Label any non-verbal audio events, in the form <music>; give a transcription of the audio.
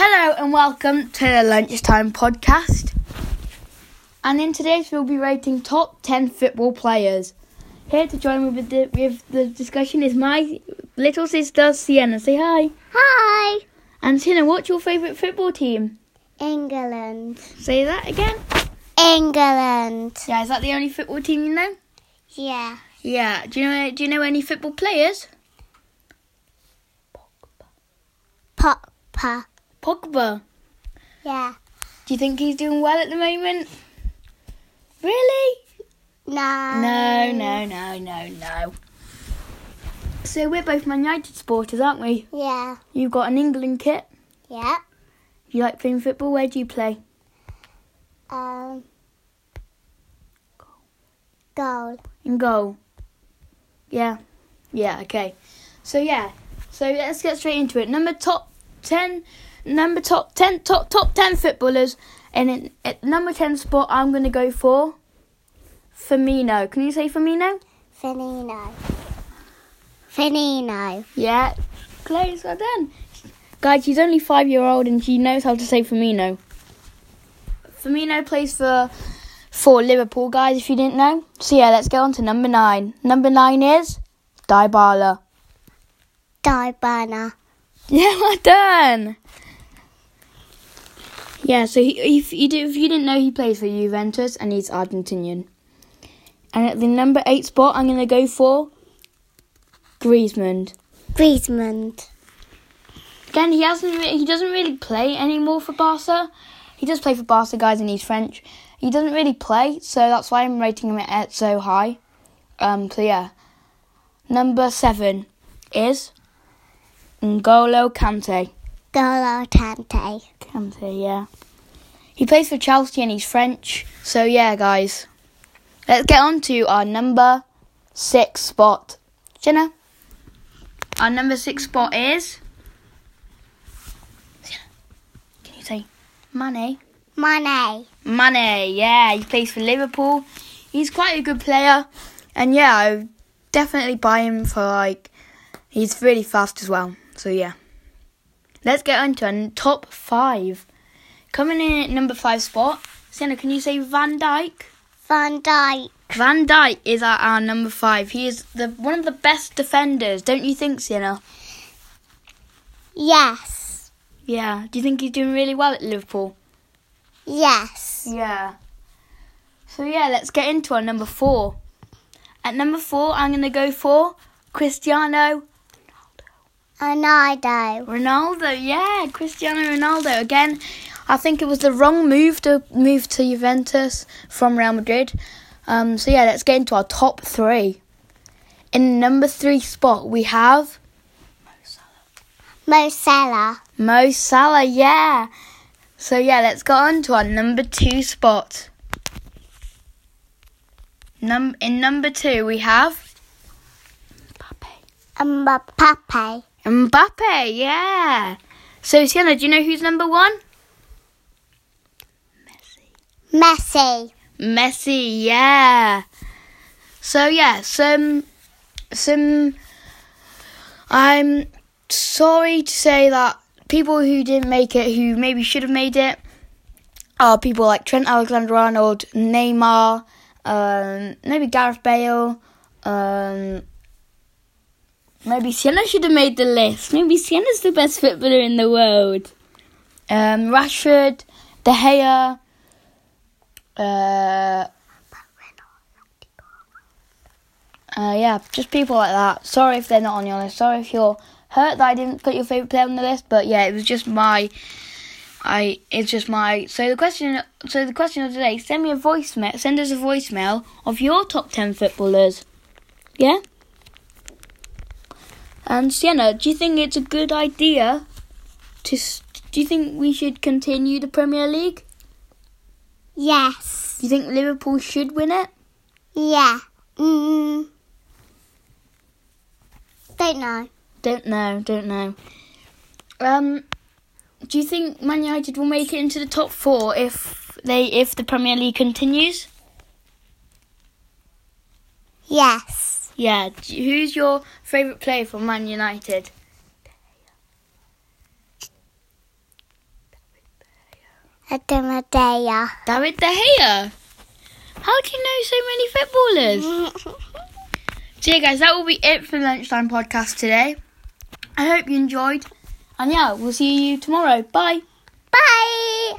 Hello and welcome to the Lunchtime Podcast. And in today's we'll be rating top 10 football players. Here to join me with the, with the discussion is my little sister Sienna. Say hi. Hi, And Sienna, what's your favourite football team? England. Say that again. England. Yeah, is that the only football team you know? Yeah. Yeah. Do you know do you know any football players? Papa. Pogba. Yeah. Do you think he's doing well at the moment? Really? No. No, no, no, no, no. So we're both Man United supporters, aren't we? Yeah. You've got an England kit. Yeah. You like playing football? Where do you play? Um. Goal. In goal. Yeah. Yeah, okay. So yeah. So let's get straight into it. Number top ten number top ten top top ten footballers and in, at number ten spot I'm gonna go for Firmino. Can you say Firmino? Finino. Finino. Yeah. Close, well done. Guys, she's only five year old and she knows how to say Firmino. Firmino plays for for Liverpool, guys, if you didn't know. So yeah, let's get on to number nine. Number nine is Dybala. Dybana. <laughs> Yeah, well done. Yeah, so he, if you did, if you didn't know, he plays for Juventus and he's Argentinian. And at the number eight spot, I'm gonna go for Griezmann. Griezmann. Again, he hasn't. He doesn't really play anymore for Barca. He does play for Barca, guys, and he's French. He doesn't really play, so that's why I'm rating him at so high. Um. So yeah, number seven is N'Golo Kante. Golo Tante. Kante, yeah. He plays for Chelsea and he's French. So yeah, guys, let's get on to our number six spot. Jenna, our number six spot is. Can you say Mane? Mane. Mane, yeah, he plays for Liverpool. He's quite a good player, and yeah, I would definitely buy him for like. He's really fast as well. So yeah, let's get on to our top five. Coming in at number five spot, Sienna, can you say Van Dijk? Van Dijk. Van Dijk is at our number five. He is the one of the best defenders, don't you think, Sienna? Yes. Yeah. Do you think he's doing really well at Liverpool? Yes. Yeah. So yeah, let's get into our number four. At number four, I'm gonna go for Cristiano Ronaldo. Ronaldo. Yeah, Cristiano Ronaldo. Again, I think it was the wrong move to move to Juventus from Real Madrid. Um, so yeah, let's get into our top three. In number three spot, we have Mo Salah. Mo Salah. Yeah. So yeah, let's go on to our number two spot. Num in number two we have Mbappe. Mbappe. Mbappe, yeah. So Sienna, do you know who's number one? Messi. Messi. Messi. Yeah. So yeah, some some. I'm sorry to say that people who didn't make it, who maybe should have made it, are people like Trent Alexander-Arnold, Neymar, um, maybe Gareth Bale, um, maybe Sienna should have made the list. Maybe Sienna's the best footballer in the world. Um, Rashford, De Gea, uh, uh, yeah, just people like that. Sorry if they're not on your list. Sorry if you're hurt that I didn't put your favourite player on the list. But yeah, it was just my, I it's just my. So the question, so the question of today, send me a voicemail. Send us a voicemail of your top ten footballers. Yeah. And Sienna, do you think it's a good idea to? Do you think we should continue the Premier League? Yes. Do you think Liverpool should win it? Yeah. Mm. Don't know. Don't know, don't know. Um, do you think Man United will make it into the top four if they if the Premier League continues? Yes. Yeah. Who's your favourite player for Man United? David De David De Gea. How do you know so many footballers? <laughs> so yeah, guys, that will be it for lunchtime podcast today. I hope you enjoyed, and yeah, we'll see you tomorrow. Bye. Bye.